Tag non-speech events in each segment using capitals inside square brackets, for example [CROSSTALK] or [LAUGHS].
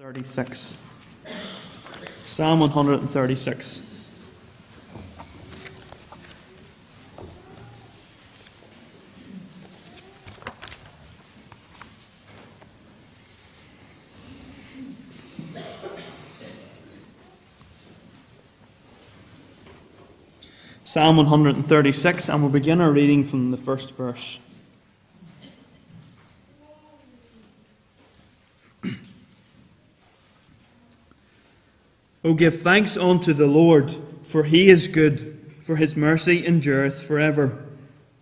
136. Psalm 136. Psalm 136, and we'll begin our reading from the first verse. O give thanks unto the Lord, for he is good, for his mercy endureth forever.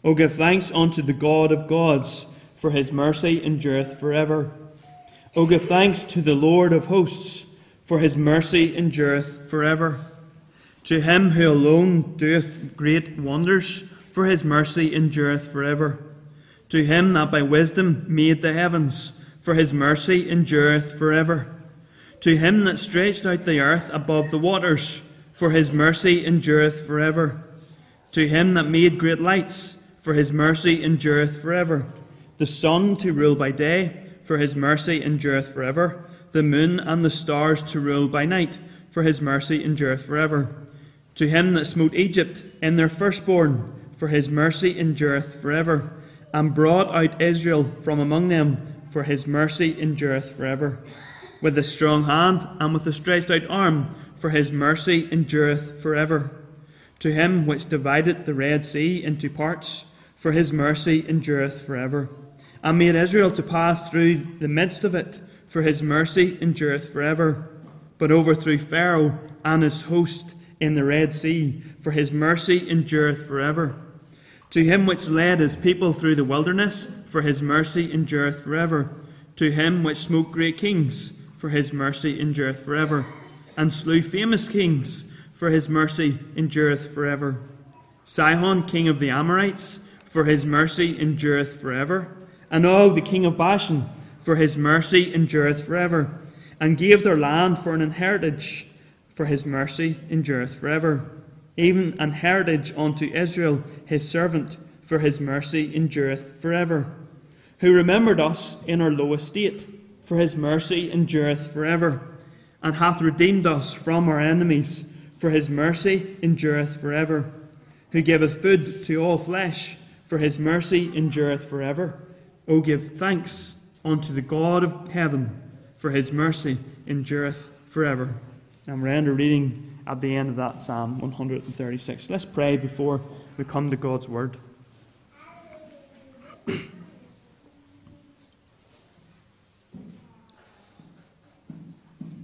O give thanks unto the God of gods, for his mercy endureth forever. O give thanks to the Lord of hosts, for his mercy endureth forever. To him who alone doeth great wonders, for his mercy endureth forever. To him that by wisdom made the heavens, for his mercy endureth forever. To him that stretched out the earth above the waters, for his mercy endureth forever. To him that made great lights, for his mercy endureth forever. The sun to rule by day, for his mercy endureth forever. The moon and the stars to rule by night, for his mercy endureth forever. To him that smote Egypt in their firstborn, for his mercy endureth forever. And brought out Israel from among them, for his mercy endureth forever with a strong hand and with a stretched out arm, for his mercy endureth forever. To him which divided the Red Sea into parts, for his mercy endureth forever. And made Israel to pass through the midst of it, for his mercy endureth forever. But overthrew Pharaoh and his host in the Red Sea, for his mercy endureth forever. To him which led his people through the wilderness, for his mercy endureth forever. To him which smote great kings, for his mercy endureth forever, and slew famous kings, for his mercy endureth forever. Sihon, king of the Amorites, for his mercy endureth forever, and Og, the king of Bashan, for his mercy endureth forever, and gave their land for an inheritance, for his mercy endureth forever. Even an heritage unto Israel, his servant, for his mercy endureth forever. Who remembered us in our low estate for his mercy endureth forever, and hath redeemed us from our enemies, for his mercy endureth forever. Who giveth food to all flesh, for his mercy endureth forever. O give thanks unto the God of heaven, for his mercy endureth forever. And we're end reading at the end of that Psalm 136. Let's pray before we come to God's word.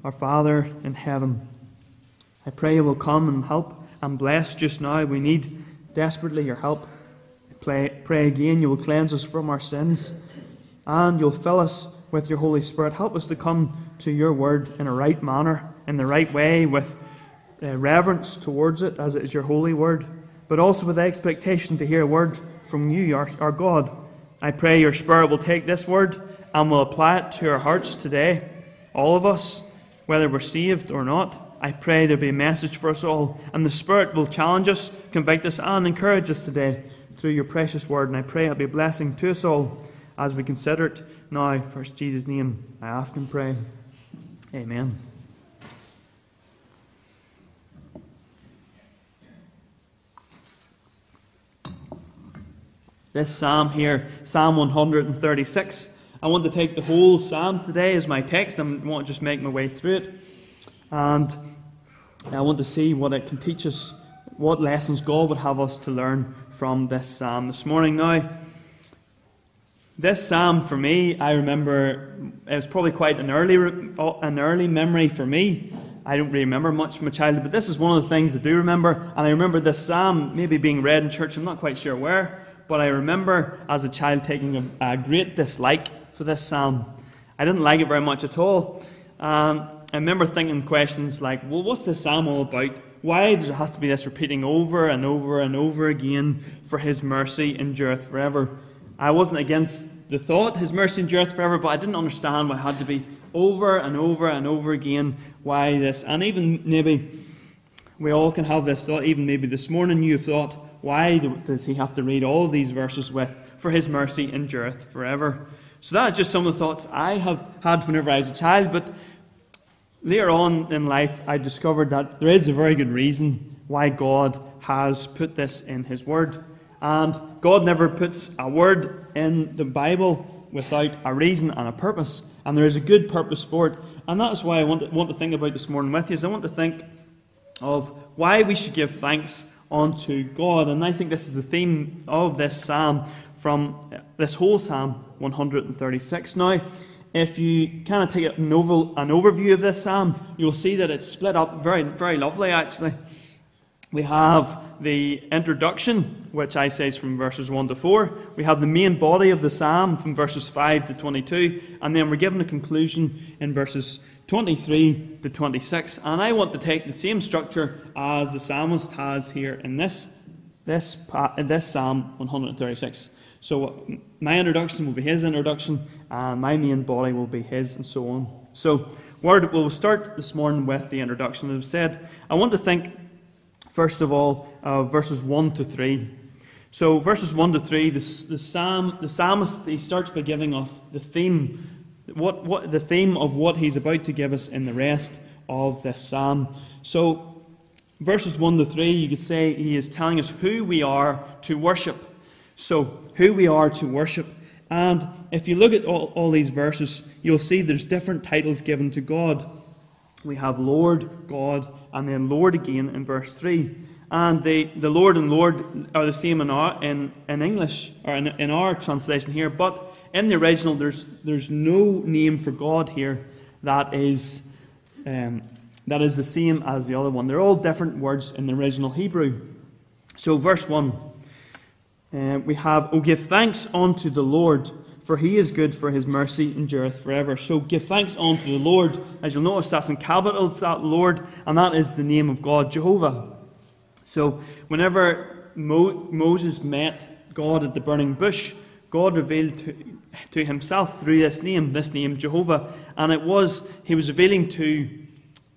Our Father in heaven, I pray you will come and help and bless just now. We need desperately your help. I pray, pray again you will cleanse us from our sins and you'll fill us with your Holy Spirit. Help us to come to your word in a right manner, in the right way, with uh, reverence towards it as it is your holy word, but also with expectation to hear a word from you, our, our God. I pray your Spirit will take this word and will apply it to our hearts today, all of us whether we're saved or not. I pray there'll be a message for us all, and the Spirit will challenge us, convict us, and encourage us today through your precious word. And I pray it'll be a blessing to us all as we consider it now. First, Jesus' name, I ask and pray. Amen. This psalm here, Psalm 136 I want to take the whole psalm today as my text. I want to just make my way through it. And I want to see what it can teach us, what lessons God would have us to learn from this psalm this morning. Now, this psalm for me, I remember it was probably quite an early, uh, an early memory for me. I don't really remember much from my childhood, but this is one of the things I do remember. And I remember this psalm maybe being read in church, I'm not quite sure where, but I remember as a child taking a, a great dislike for this psalm. I didn't like it very much at all. Um, I remember thinking questions like, well, what's this psalm all about? Why does it have to be this repeating over and over and over again for his mercy endureth forever? I wasn't against the thought, his mercy endureth forever, but I didn't understand why it had to be over and over and over again. Why this? And even maybe we all can have this thought, even maybe this morning you have thought, why does he have to read all these verses with, for his mercy endureth forever? So that's just some of the thoughts I have had whenever I was a child. But later on in life, I discovered that there is a very good reason why God has put this in His Word. And God never puts a word in the Bible without a reason and a purpose. And there is a good purpose for it. And that is why I want to, want to think about this morning with you. Is I want to think of why we should give thanks unto God. And I think this is the theme of this psalm from this whole Psalm 136. Now, if you kind of take an, oval, an overview of this psalm, you'll see that it's split up very, very lovely actually. We have the introduction, which I say is from verses 1 to 4. We have the main body of the psalm from verses 5 to 22. And then we're given a conclusion in verses 23 to 26. And I want to take the same structure as the psalmist has here in this, this, this psalm 136. So my introduction will be his introduction, and my main body will be his, and so on. So word, we'll start this morning with the introduction. As I've said, I want to think first of all, uh, verses 1 to 3. So, verses 1 to 3, the, the, psalm, the psalmist he starts by giving us the theme, what, what, the theme of what he's about to give us in the rest of this psalm. So, verses 1 to 3, you could say he is telling us who we are to worship. So, who we are to worship. And if you look at all, all these verses, you'll see there's different titles given to God. We have Lord, God, and then Lord again in verse 3. And the, the Lord and Lord are the same in, our, in, in English, or in, in our translation here, but in the original, there's, there's no name for God here that is, um, that is the same as the other one. They're all different words in the original Hebrew. So, verse 1, uh, we have, Oh, give thanks unto the Lord for he is good, for his mercy endureth forever. So give thanks unto the Lord. As you'll notice, that's in capitals, that Lord, and that is the name of God, Jehovah. So whenever Mo- Moses met God at the burning bush, God revealed to, to himself through this name, this name Jehovah, and it was, he was revealing to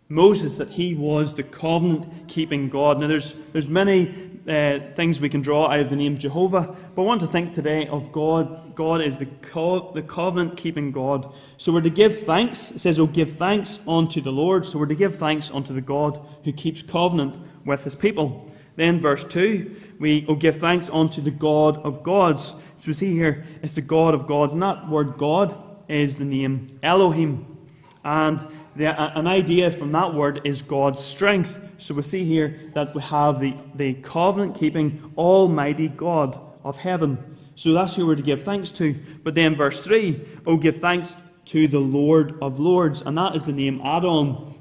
Moses that he was the covenant keeping God. Now, there's, there's many uh, things we can draw out of the name Jehovah, but I want to think today of God. God is the, co- the covenant keeping God. So we're to give thanks. It says, Oh, give thanks unto the Lord. So we're to give thanks unto the God who keeps covenant with his people. Then, verse 2, we will give thanks unto the God of gods. So we see here, it's the God of gods. And that word God is the name Elohim. And the, an idea from that word is God's strength. So we see here that we have the, the covenant keeping Almighty God of heaven. So that's who we're to give thanks to. But then, verse 3 Oh, give thanks to the Lord of Lords. And that is the name Adon.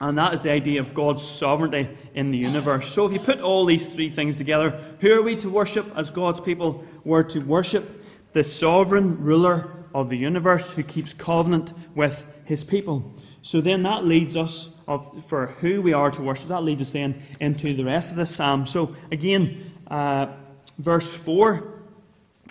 And that is the idea of God's sovereignty in the universe. So if you put all these three things together, who are we to worship as God's people? We're to worship the sovereign ruler of the universe who keeps covenant with his people. So then that leads us of, for who we are to worship. That leads us then into the rest of the psalm. So again, uh, verse four,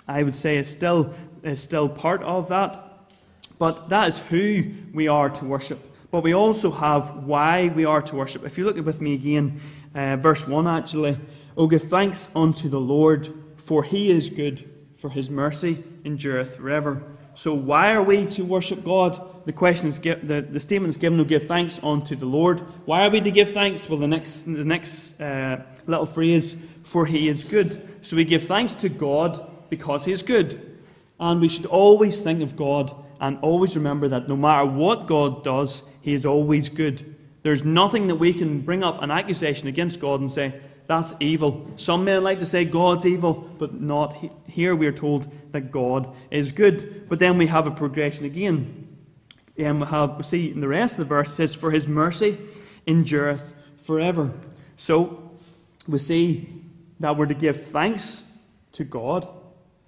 I would say is still is still part of that, but that is who we are to worship. But we also have why we are to worship. If you look with me again, uh, verse one actually, oh give thanks unto the Lord, for He is good, for His mercy endureth forever. So why are we to worship God? the question is the, the statement is given to give thanks unto the Lord. Why are we to give thanks? Well, the next the next uh, little phrase, for He is good. So we give thanks to God because He is good, and we should always think of God and always remember that no matter what God does, He is always good. There's nothing that we can bring up an accusation against God and say that's evil. Some men like to say God's evil, but not here. We are told that God is good. But then we have a progression again um, we have, we see in the rest of the verse, it says, For his mercy endureth forever. So we see that we're to give thanks to God.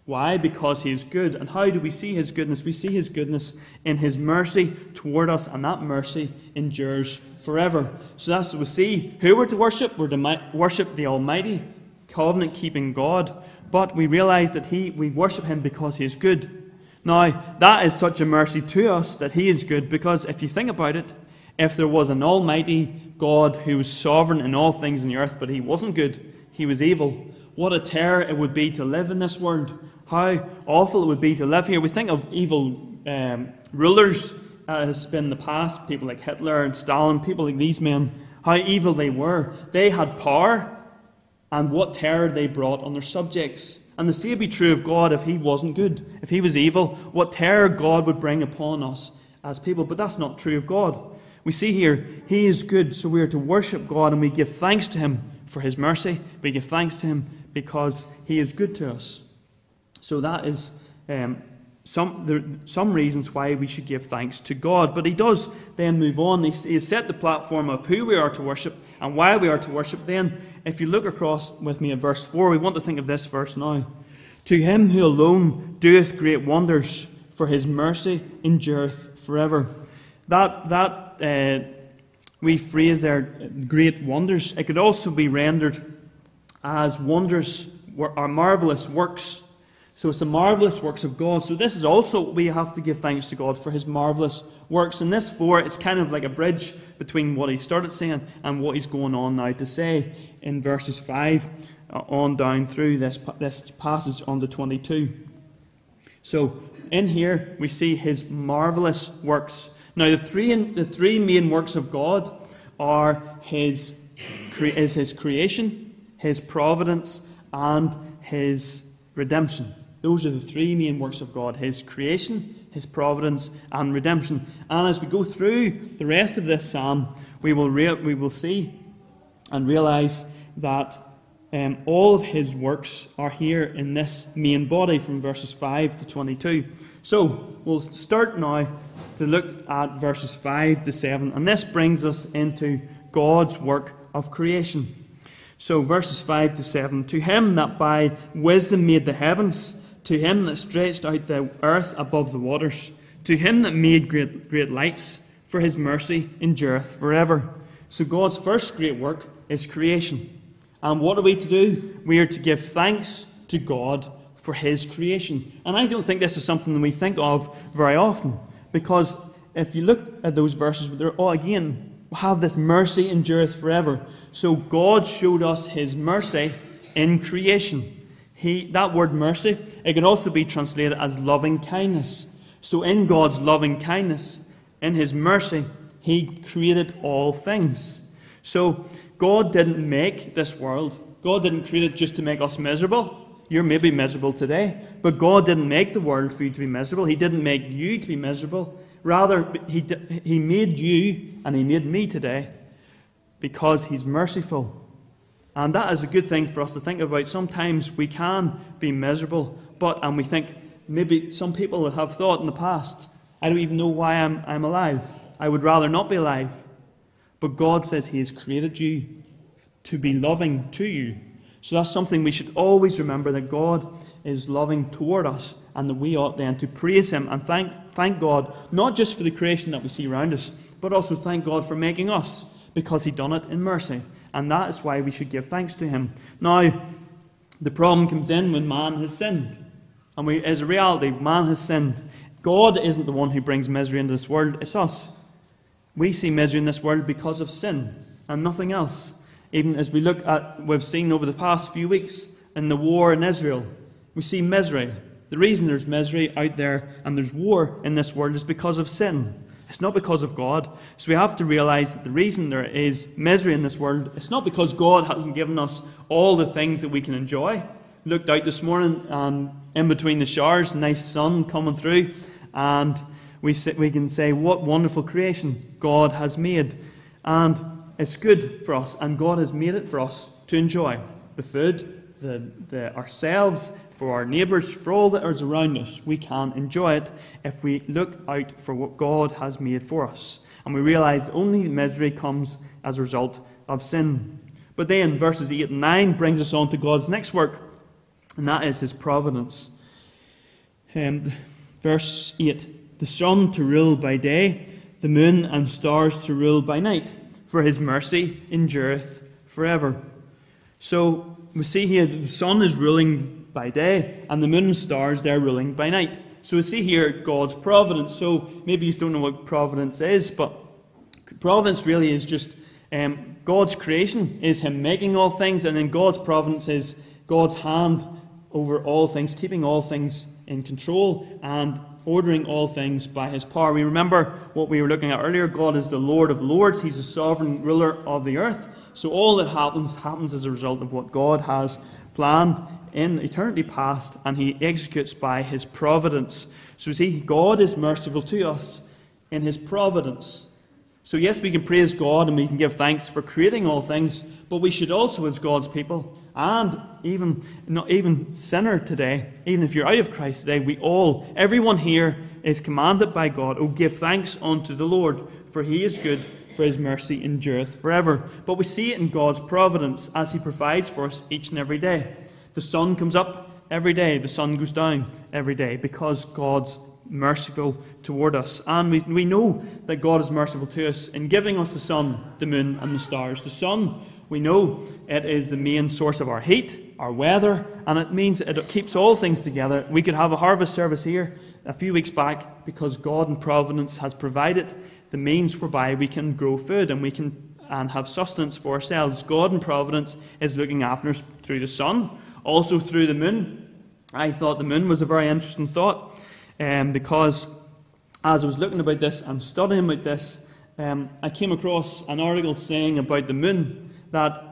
Why? Because he is good. And how do we see his goodness? We see his goodness in his mercy toward us, and that mercy endures forever. So that's what we see. Who we're to worship? We're to worship the Almighty, covenant keeping God. But we realize that he, we worship him because he is good. Now, that is such a mercy to us that He is good because if you think about it, if there was an almighty God who was sovereign in all things in the earth, but He wasn't good, He was evil, what a terror it would be to live in this world. How awful it would be to live here. We think of evil um, rulers has been the past, people like Hitler and Stalin, people like these men, how evil they were. They had power, and what terror they brought on their subjects. And the same be true of God if He wasn't good, if He was evil, what terror God would bring upon us as people. But that's not true of God. We see here, He is good, so we are to worship God and we give thanks to Him for His mercy. We give thanks to Him because He is good to us. So that is um, some, there, some reasons why we should give thanks to God. But he does then move on. He, he set the platform of who we are to worship and why we are to worship. Then, if you look across with me at verse 4, we want to think of this verse now. To him who alone doeth great wonders, for his mercy endureth forever. That, that uh, we phrase there, great wonders, it could also be rendered as wonders or marvelous works so it's the marvelous works of God. So this is also we have to give thanks to God for his marvelous works. And this four, it's kind of like a bridge between what he started saying and what he's going on now to say in verses 5 uh, on down through this, this passage on to 22. So in here we see his marvelous works. Now the three, the three main works of God are his, is his creation, his providence, and his redemption. Those are the three main works of God His creation, His providence, and redemption. And as we go through the rest of this psalm, we will, rea- we will see and realize that um, all of His works are here in this main body from verses 5 to 22. So we'll start now to look at verses 5 to 7, and this brings us into God's work of creation. So, verses 5 to 7 To him that by wisdom made the heavens, to him that stretched out the earth above the waters, to him that made great, great lights, for his mercy endureth forever. So God's first great work is creation. And what are we to do? We are to give thanks to God for his creation. And I don't think this is something that we think of very often, because if you look at those verses, they're all again have this mercy endureth forever. So God showed us his mercy in creation. He, that word mercy, it can also be translated as loving kindness. So, in God's loving kindness, in His mercy, He created all things. So, God didn't make this world. God didn't create it just to make us miserable. You're maybe miserable today, but God didn't make the world for you to be miserable. He didn't make you to be miserable. Rather, He, he made you and He made me today because He's merciful and that is a good thing for us to think about. Sometimes we can be miserable, but, and we think, maybe some people have thought in the past, I don't even know why I'm, I'm alive. I would rather not be alive. But God says He has created you to be loving to you. So that's something we should always remember that God is loving toward us and that we ought then to praise Him and thank, thank God, not just for the creation that we see around us, but also thank God for making us because He done it in mercy and that is why we should give thanks to him. Now, the problem comes in when man has sinned. And we, as a reality, man has sinned. God isn't the one who brings misery into this world, it's us. We see misery in this world because of sin and nothing else. Even as we look at, we've seen over the past few weeks in the war in Israel, we see misery. The reason there's misery out there and there's war in this world is because of sin. It's not because of God. So we have to realize that the reason there is misery in this world, it's not because God hasn't given us all the things that we can enjoy. Looked out this morning and in between the showers, nice sun coming through, and we, sit, we can say, What wonderful creation God has made. And it's good for us, and God has made it for us to enjoy the food, the, the ourselves, for our neighbours, for all that is around us. We can enjoy it if we look out for what God has made for us. And we realise only misery comes as a result of sin. But then verses 8 and 9 brings us on to God's next work, and that is his providence. Um, verse 8 The sun to rule by day, the moon and stars to rule by night, for his mercy endureth forever. So we see here that the sun is ruling by day, and the moon and stars, they're ruling by night. So we see here God's providence. So maybe you don't know what providence is, but providence really is just um, God's creation, is Him making all things, and then God's providence is God's hand over all things, keeping all things in control, and ordering all things by his power. We remember what we were looking at earlier. God is the Lord of lords, he's the sovereign ruler of the earth. So all that happens happens as a result of what God has planned in eternity past, and he executes by his providence. So see, God is merciful to us in his providence. So, yes, we can praise God and we can give thanks for creating all things, but we should also, as God's people, and even not even sinner today, even if you're out of Christ today, we all, everyone here, is commanded by God, oh, give thanks unto the Lord, for he is good, for his mercy endureth forever. But we see it in God's providence as he provides for us each and every day. The sun comes up every day, the sun goes down every day, because God's merciful toward us. And we, we know that God is merciful to us in giving us the sun, the moon, and the stars. The sun, we know it is the main source of our heat, our weather, and it means it keeps all things together. We could have a harvest service here a few weeks back because God in providence has provided the means whereby we can grow food and we can and have sustenance for ourselves. God in providence is looking after us through the sun, also through the moon. I thought the moon was a very interesting thought um, because as I was looking about this and studying about this, um, I came across an article saying about the moon that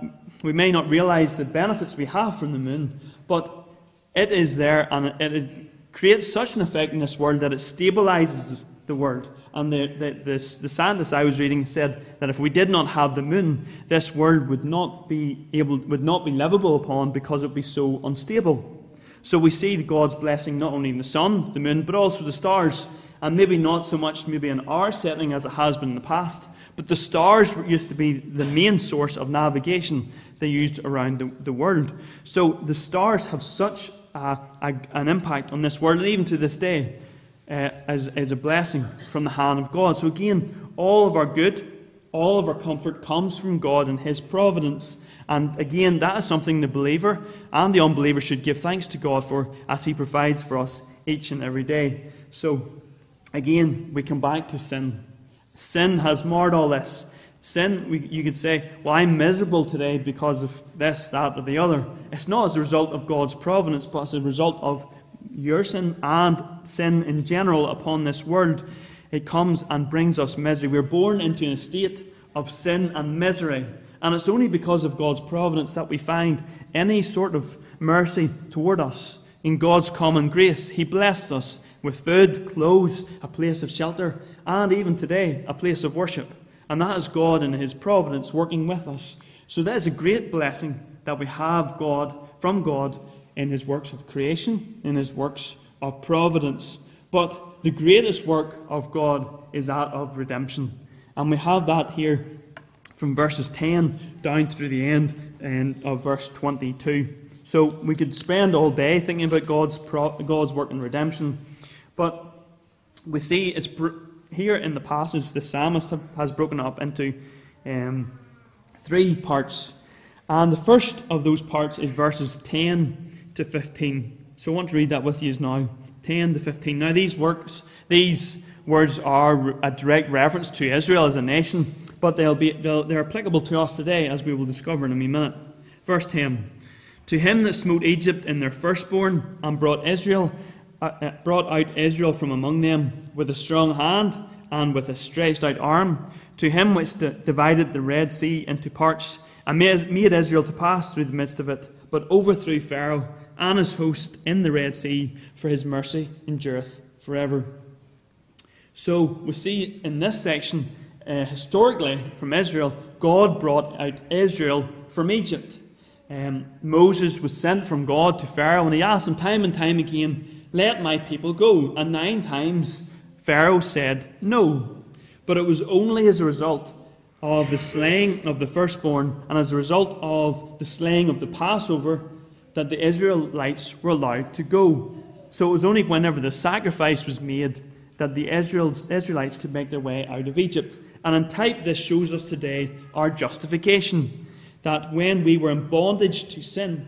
we may not realize the benefits we have from the moon, but it is there and it, it creates such an effect in this world that it stabilizes the world. And the, the, the, scientist I was reading said that if we did not have the moon, this world would not be able, would not be livable upon because it would be so unstable. So we see God's blessing not only in the sun, the moon, but also the stars. And maybe not so much maybe in our setting as it has been in the past, but the stars used to be the main source of navigation they used around the, the world. So the stars have such a, a, an impact on this world, and even to this day, uh, as, as a blessing from the hand of God. So again, all of our good, all of our comfort comes from God and His providence. And again, that is something the believer and the unbeliever should give thanks to God for as He provides for us each and every day. So, again, we come back to sin. Sin has marred all this. Sin, we, you could say, well, I'm miserable today because of this, that, or the other. It's not as a result of God's providence, but as a result of your sin and sin in general upon this world. It comes and brings us misery. We're born into a state of sin and misery. And it's only because of God's providence that we find any sort of mercy toward us. In God's common grace, He blessed us with food, clothes, a place of shelter, and even today, a place of worship. And that is God in His providence working with us. So that is a great blessing that we have God from God in His works of creation, in His works of providence. But the greatest work of God is that of redemption. And we have that here from verses 10 down through the end of verse 22. So we could spend all day thinking about God's, God's work in redemption, but we see it's here in the passage the psalmist has broken up into um, three parts. And the first of those parts is verses 10 to 15. So I want to read that with you now. 10 to 15. Now these works, these words are a direct reference to Israel as a nation but they'll be, they'll, they're applicable to us today, as we will discover in a minute. Verse 10 To him that smote Egypt in their firstborn, and brought Israel, uh, uh, brought out Israel from among them with a strong hand and with a stretched out arm, to him which d- divided the Red Sea into parts, and made, made Israel to pass through the midst of it, but overthrew Pharaoh and his host in the Red Sea, for his mercy endureth forever. So we see in this section uh, historically from Israel, God brought out Israel from Egypt. Um, Moses was sent from God to Pharaoh, and he asked him time and time again, Let my people go. And nine times Pharaoh said no. But it was only as a result of the slaying of the firstborn and as a result of the slaying of the Passover that the Israelites were allowed to go. So it was only whenever the sacrifice was made that the Israelites could make their way out of Egypt. And in type, this shows us today our justification. That when we were in bondage to sin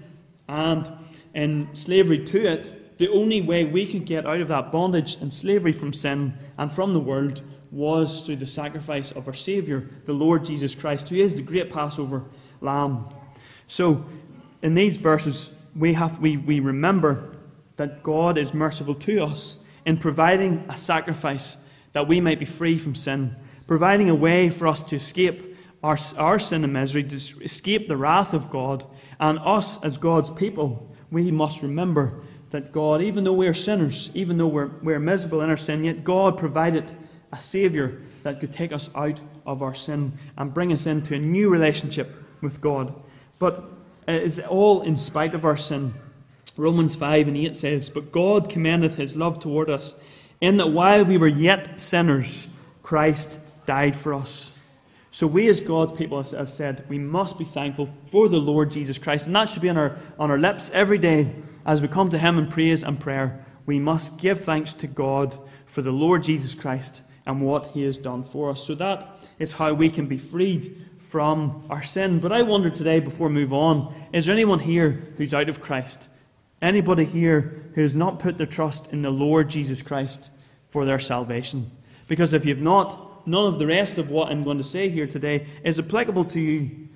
and in slavery to it, the only way we could get out of that bondage and slavery from sin and from the world was through the sacrifice of our Saviour, the Lord Jesus Christ, who is the great Passover lamb. So, in these verses, we, have, we, we remember that God is merciful to us in providing a sacrifice that we might be free from sin, providing a way for us to escape our, our sin and misery, to escape the wrath of God. And us, as God's people, we must remember that God, even though we are sinners, even though we're, we're miserable in our sin, yet God provided a Saviour that could take us out of our sin and bring us into a new relationship with God. But is all in spite of our sin. Romans 5 and 8 says, But God commendeth his love toward us, in that while we were yet sinners, Christ died for us. So we as God's people have said, we must be thankful for the Lord Jesus Christ. And that should be on our, on our lips every day as we come to him in praise and prayer. We must give thanks to God for the Lord Jesus Christ and what he has done for us. So that is how we can be freed from our sin. But I wonder today, before we move on, is there anyone here who's out of Christ? Anybody here who has not put their trust in the Lord Jesus Christ for their salvation? Because if you've not, none of the rest of what I'm going to say here today is applicable to you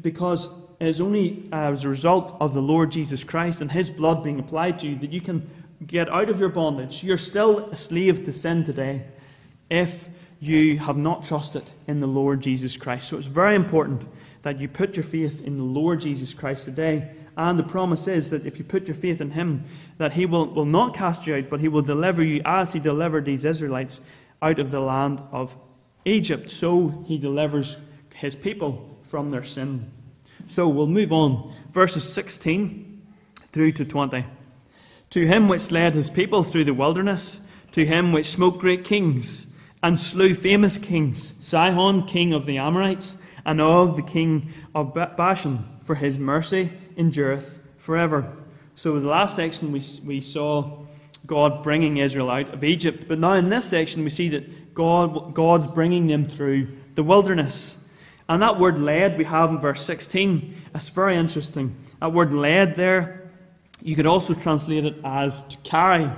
because it is only as a result of the Lord Jesus Christ and His blood being applied to you that you can get out of your bondage. You're still a slave to sin today if you have not trusted in the Lord Jesus Christ. So it's very important that you put your faith in the Lord Jesus Christ today. And the promise is that if you put your faith in Him, that He will, will not cast you out, but He will deliver you as He delivered these Israelites out of the land of Egypt. So He delivers His people from their sin. So we'll move on. Verses 16 through to 20. To Him which led His people through the wilderness, to Him which smote great kings and slew famous kings, Sihon, king of the Amorites, and Og, the king of Bashan, for his mercy endureth forever. So, in the last section, we, we saw God bringing Israel out of Egypt. But now, in this section, we see that God, God's bringing them through the wilderness. And that word led we have in verse 16, that's very interesting. That word led there, you could also translate it as to carry.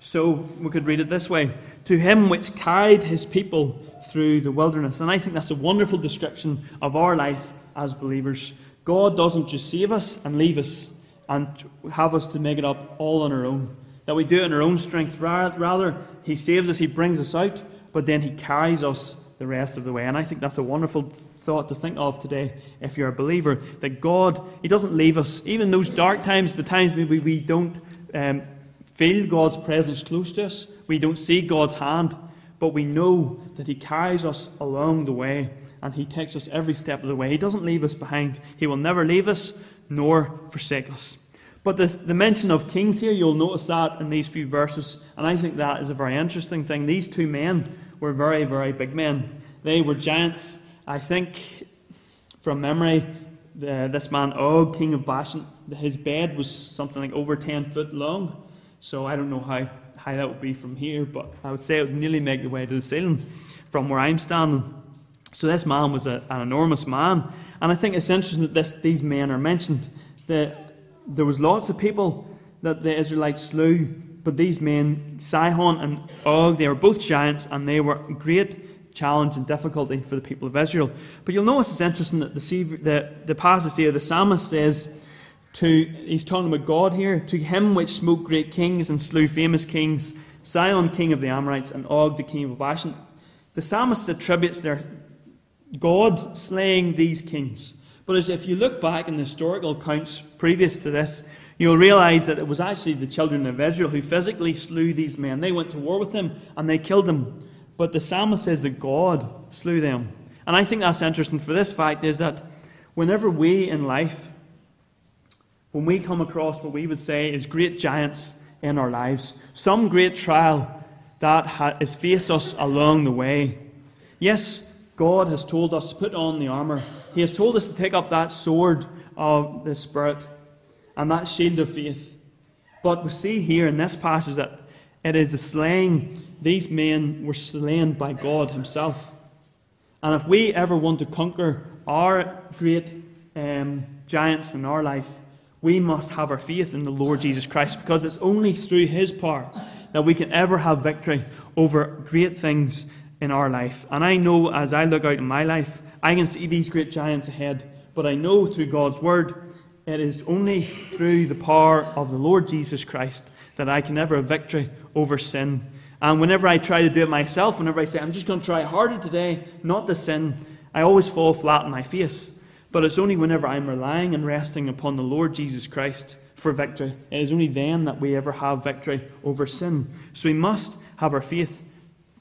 So we could read it this way To him which carried his people through the wilderness. And I think that's a wonderful description of our life as believers. God doesn't just save us and leave us and have us to make it up all on our own. That we do it in our own strength. Rather, He saves us, He brings us out, but then He carries us the rest of the way. And I think that's a wonderful thought to think of today if you're a believer. That God, He doesn't leave us. Even those dark times, the times maybe we don't um, feel God's presence close to us, we don't see God's hand, but we know that He carries us along the way and He takes us every step of the way. He doesn't leave us behind, He will never leave us nor forsake us. But this, the mention of kings here, you'll notice that in these few verses, and I think that is a very interesting thing. These two men were very, very big men. They were giants. I think, from memory, the, this man Og, king of Bashan, his bed was something like over 10 foot long. So I don't know how high that would be from here, but I would say it would nearly make the way to the ceiling from where I'm standing. So this man was a, an enormous man. And I think it's interesting that this, these men are mentioned. That there was lots of people that the Israelites slew, but these men, Sihon and Og, they were both giants, and they were great challenge and difficulty for the people of Israel. But you'll notice it's interesting that the, the, the passage here, the psalmist says, to, he's talking about God here, to him which smote great kings and slew famous kings, Sihon king of the Amorites and Og the king of Bashan. The psalmist attributes their God slaying these kings. But as if you look back in the historical accounts previous to this, you'll realize that it was actually the children of Israel who physically slew these men. They went to war with them and they killed them. But the psalmist says that God slew them. And I think that's interesting for this fact is that whenever we in life when we come across what we would say is great giants in our lives, some great trial that has faced us along the way. Yes, God has told us to put on the armour. He has told us to take up that sword of the Spirit and that shield of faith. But we see here in this passage that it is the slaying, these men were slain by God Himself. And if we ever want to conquer our great um, giants in our life, we must have our faith in the Lord Jesus Christ because it's only through His power that we can ever have victory over great things in our life. And I know as I look out in my life, I can see these great giants ahead, but I know through God's Word, it is only through the power of the Lord Jesus Christ that I can ever have victory over sin. And whenever I try to do it myself, whenever I say, I'm just going to try harder today not to sin, I always fall flat on my face. But it's only whenever I'm relying and resting upon the Lord Jesus Christ for victory. It is only then that we ever have victory over sin. So we must have our faith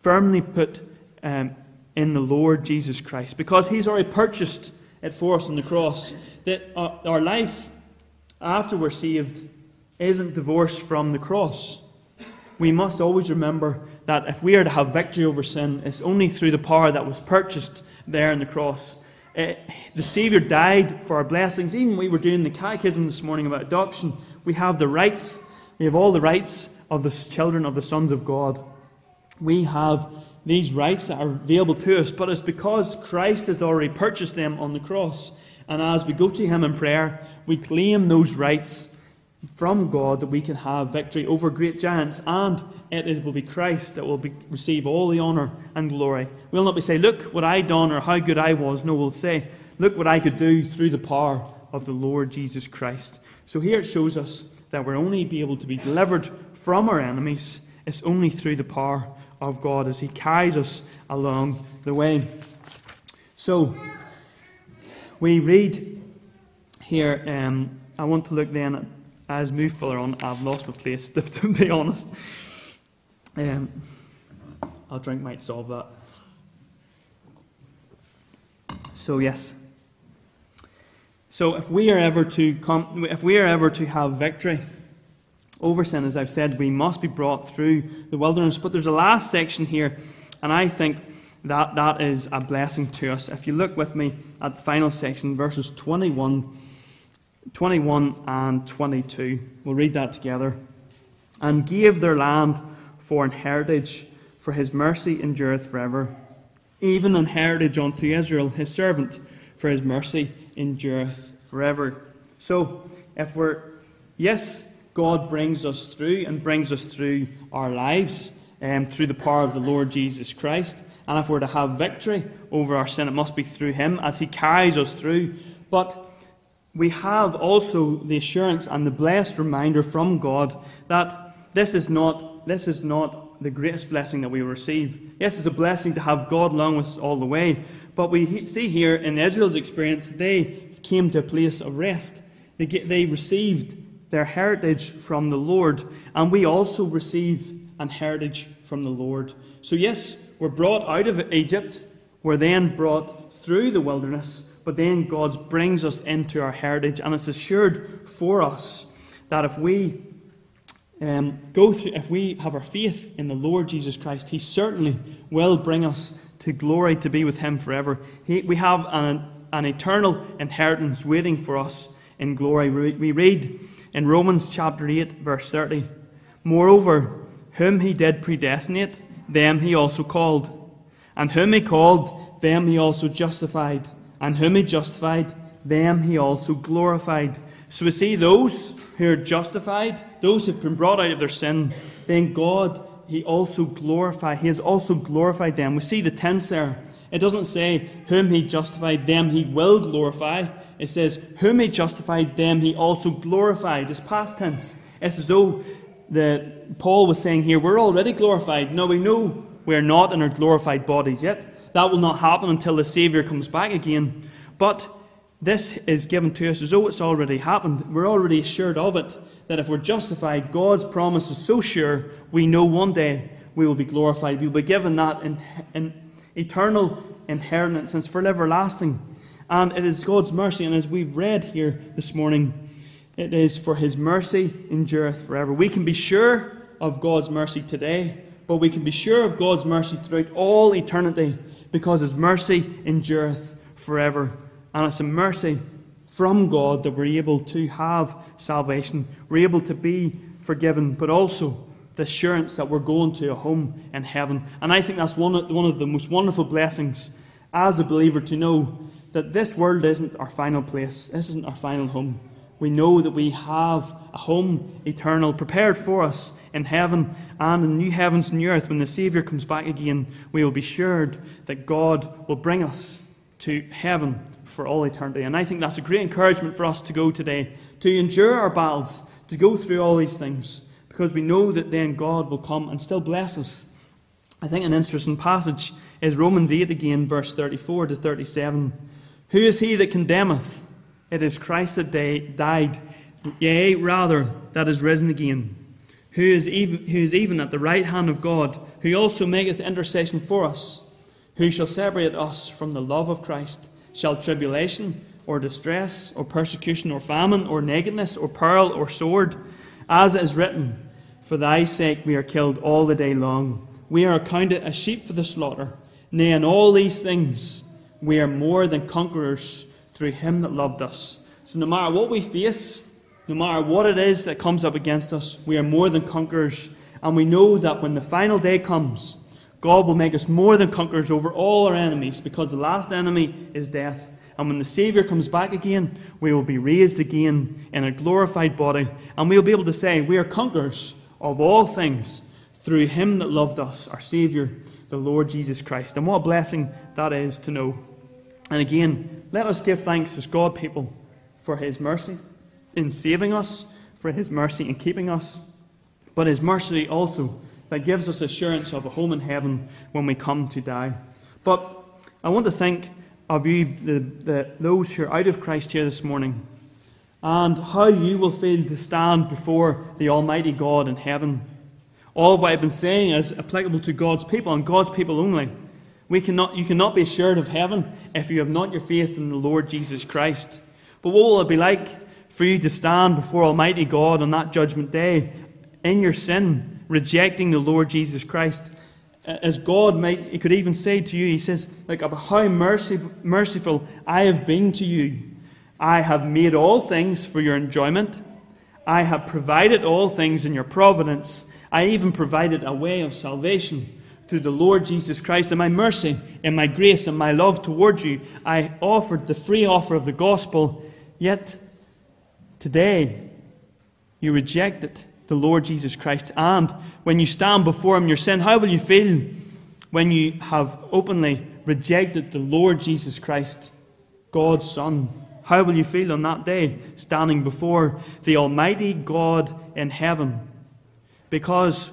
firmly put um, in the Lord Jesus Christ because He's already purchased it for us on the cross. That our, our life after we're saved isn't divorced from the cross. We must always remember that if we are to have victory over sin, it's only through the power that was purchased there in the cross. Uh, the Saviour died for our blessings. Even we were doing the catechism this morning about adoption. We have the rights, we have all the rights of the children of the sons of God. We have these rights that are available to us, but it's because Christ has already purchased them on the cross. And as we go to Him in prayer, we claim those rights from God that we can have victory over great giants, and it, will be Christ that will be, receive all the honour and glory. We'll not be saying, Look what I done or how good I was. No, we'll say, Look what I could do through the power of the Lord Jesus Christ. So here it shows us that we're only be able to be delivered from our enemies. It's only through the power of God as He carries us along the way. So we read here. Um, I want to look then at as move further on, I've lost my place, [LAUGHS] to be honest. Um, I'll drink might solve that. So yes. So if we are ever to come, if we are ever to have victory over sin, as I've said, we must be brought through the wilderness. But there's a last section here, and I think that that is a blessing to us. If you look with me at the final section, verses 21 21 and 22. We'll read that together. And gave their land for an heritage, for his mercy endureth forever. Even an heritage unto Israel, his servant, for his mercy endureth forever. So, if we're, yes, God brings us through and brings us through our lives um, through the power of the Lord Jesus Christ. And if we're to have victory over our sin, it must be through him as he carries us through. But we have also the assurance and the blessed reminder from God that this is not, this is not the greatest blessing that we receive. Yes, it's a blessing to have God along with us all the way, but we see here in Israel's experience, they came to a place of rest. They, get, they received their heritage from the Lord, and we also receive an heritage from the Lord. So, yes, we're brought out of Egypt, we're then brought through the wilderness but then God brings us into our heritage, and it's assured for us that if we um, go through, if we have our faith in the Lord Jesus Christ, He certainly will bring us to glory to be with Him forever. He, we have an, an eternal inheritance waiting for us in glory. We read in Romans chapter 8, verse 30 Moreover, whom He did predestinate, them He also called. And whom He called, them He also justified. And whom he justified, them he also glorified. So we see those who are justified, those who've been brought out of their sin, then God, he also glorified. He has also glorified them. We see the tense there. It doesn't say whom he justified, them he will glorify. It says whom he justified, them he also glorified. It's past tense. It's as though the Paul was saying here, we're already glorified. No, we know we're not in our glorified bodies yet. That will not happen until the Saviour comes back again. But this is given to us as though it's already happened. We're already assured of it. That if we're justified, God's promise is so sure, we know one day we will be glorified. We will be given that in, in eternal inheritance and for everlasting. And it is God's mercy. And as we've read here this morning, it is for his mercy endureth forever. We can be sure of God's mercy today, but we can be sure of God's mercy throughout all eternity because his mercy endureth forever. And it's a mercy from God that we're able to have salvation, we're able to be forgiven, but also the assurance that we're going to a home in heaven. And I think that's one of, one of the most wonderful blessings as a believer to know that this world isn't our final place, this isn't our final home. We know that we have a home eternal prepared for us in heaven and in new heavens and new earth. When the Saviour comes back again, we will be assured that God will bring us to heaven for all eternity. And I think that's a great encouragement for us to go today, to endure our battles, to go through all these things, because we know that then God will come and still bless us. I think an interesting passage is Romans 8 again, verse 34 to 37. Who is he that condemneth? It is Christ that died, yea, rather, that is risen again, who is, even, who is even at the right hand of God, who also maketh intercession for us. Who shall separate us from the love of Christ? Shall tribulation, or distress, or persecution, or famine, or nakedness, or peril, or sword? As it is written, For thy sake we are killed all the day long. We are accounted as sheep for the slaughter. Nay, in all these things we are more than conquerors through him that loved us. So no matter what we face, no matter what it is that comes up against us, we are more than conquerors. And we know that when the final day comes, God will make us more than conquerors over all our enemies because the last enemy is death. And when the Saviour comes back again, we will be raised again in a glorified body. And we will be able to say, We are conquerors of all things through Him that loved us, our Saviour, the Lord Jesus Christ. And what a blessing that is to know. And again, let us give thanks as God people for His mercy in saving us, for His mercy in keeping us, but His mercy also that gives us assurance of a home in heaven when we come to die. But I want to think of you, the, the, those who are out of Christ here this morning, and how you will feel to stand before the Almighty God in heaven. All of what I've been saying is applicable to God's people and God's people only. We cannot, you cannot be assured of heaven if you have not your faith in the Lord Jesus Christ. But what will it be like for you to stand before Almighty God on that judgment day in your sin, rejecting the Lord Jesus Christ? As God might, He could even say to you, He says, like, how mercy, merciful I have been to you. I have made all things for your enjoyment. I have provided all things in your providence. I even provided a way of salvation through the Lord Jesus Christ. And my mercy and my grace and my love towards you, I offered the free offer of the gospel. Yet today, you rejected the Lord Jesus Christ. And when you stand before Him, your sin, how will you feel when you have openly rejected the Lord Jesus Christ, God's Son? How will you feel on that day, standing before the Almighty God in heaven? Because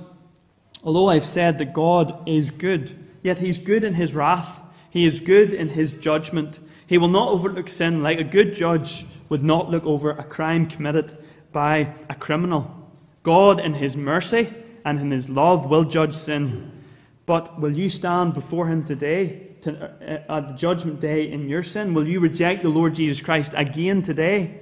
although I've said that God is good, yet He's good in His wrath, He is good in His judgment. He will not overlook sin like a good judge would not look over a crime committed by a criminal. God, in His mercy and in His love, will judge sin. But will you stand before Him today, to, uh, at the judgment day, in your sin? Will you reject the Lord Jesus Christ again today?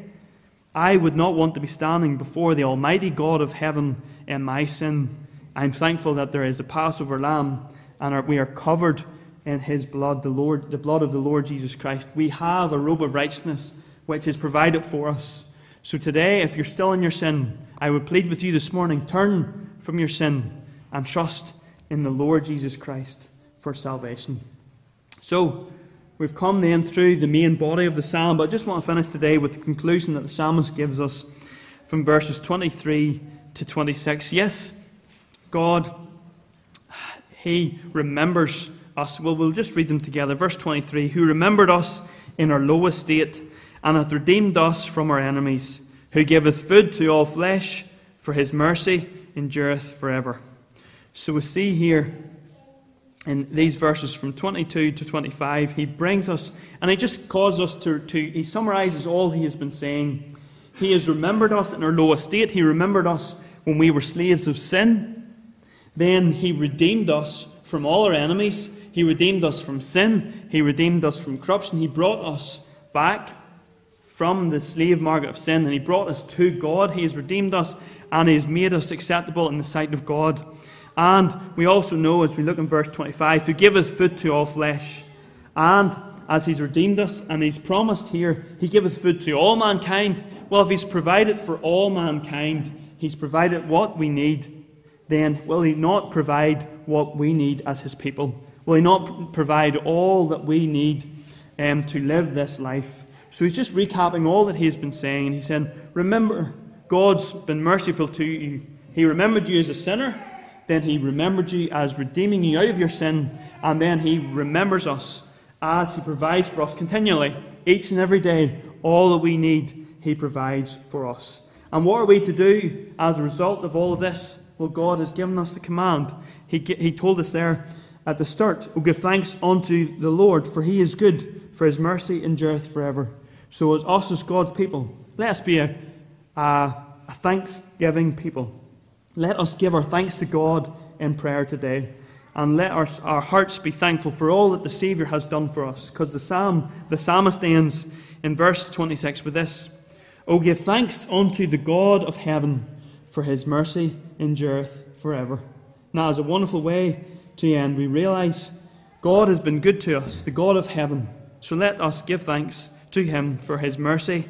I would not want to be standing before the Almighty God of heaven in my sin. I'm thankful that there is a Passover lamb and we are covered in his blood, the Lord, the blood of the Lord Jesus Christ. We have a robe of righteousness which is provided for us. So today, if you're still in your sin, I would plead with you this morning turn from your sin and trust in the Lord Jesus Christ for salvation. So, we've come then through the main body of the psalm, but I just want to finish today with the conclusion that the psalmist gives us from verses 23 to 26. Yes, God, He remembers us. Well, we'll just read them together. Verse 23 Who remembered us in our low estate and hath redeemed us from our enemies, who giveth food to all flesh, for His mercy endureth forever. So we see here in these verses from 22 to 25, he brings us, and he just causes us to, to, he summarizes all he has been saying. He has remembered us in our low estate. He remembered us when we were slaves of sin. Then he redeemed us from all our enemies. He redeemed us from sin. He redeemed us from corruption. He brought us back from the slave market of sin and he brought us to God. He has redeemed us and he has made us acceptable in the sight of God. And we also know, as we look in verse 25, who giveth food to all flesh. And as he's redeemed us and he's promised here, he giveth food to all mankind. Well, if he's provided for all mankind, He's provided what we need, then will He not provide what we need as His people? Will He not provide all that we need um, to live this life? So He's just recapping all that He has been saying. And he said, Remember, God's been merciful to you. He remembered you as a sinner, then He remembered you as redeeming you out of your sin, and then He remembers us as He provides for us continually, each and every day, all that we need, He provides for us. And what are we to do as a result of all of this? Well, God has given us the command. He, he told us there at the start, "We give thanks unto the Lord, for he is good, for his mercy endureth forever. So, as us as God's people, let us be a, a, a thanksgiving people. Let us give our thanks to God in prayer today. And let our, our hearts be thankful for all that the Saviour has done for us. Because the psalm, the psalmist ends in verse 26 with this O give thanks unto the God of heaven, for his mercy endureth forever. Now, as a wonderful way to end, we realize God has been good to us, the God of heaven. So let us give thanks to him for his mercy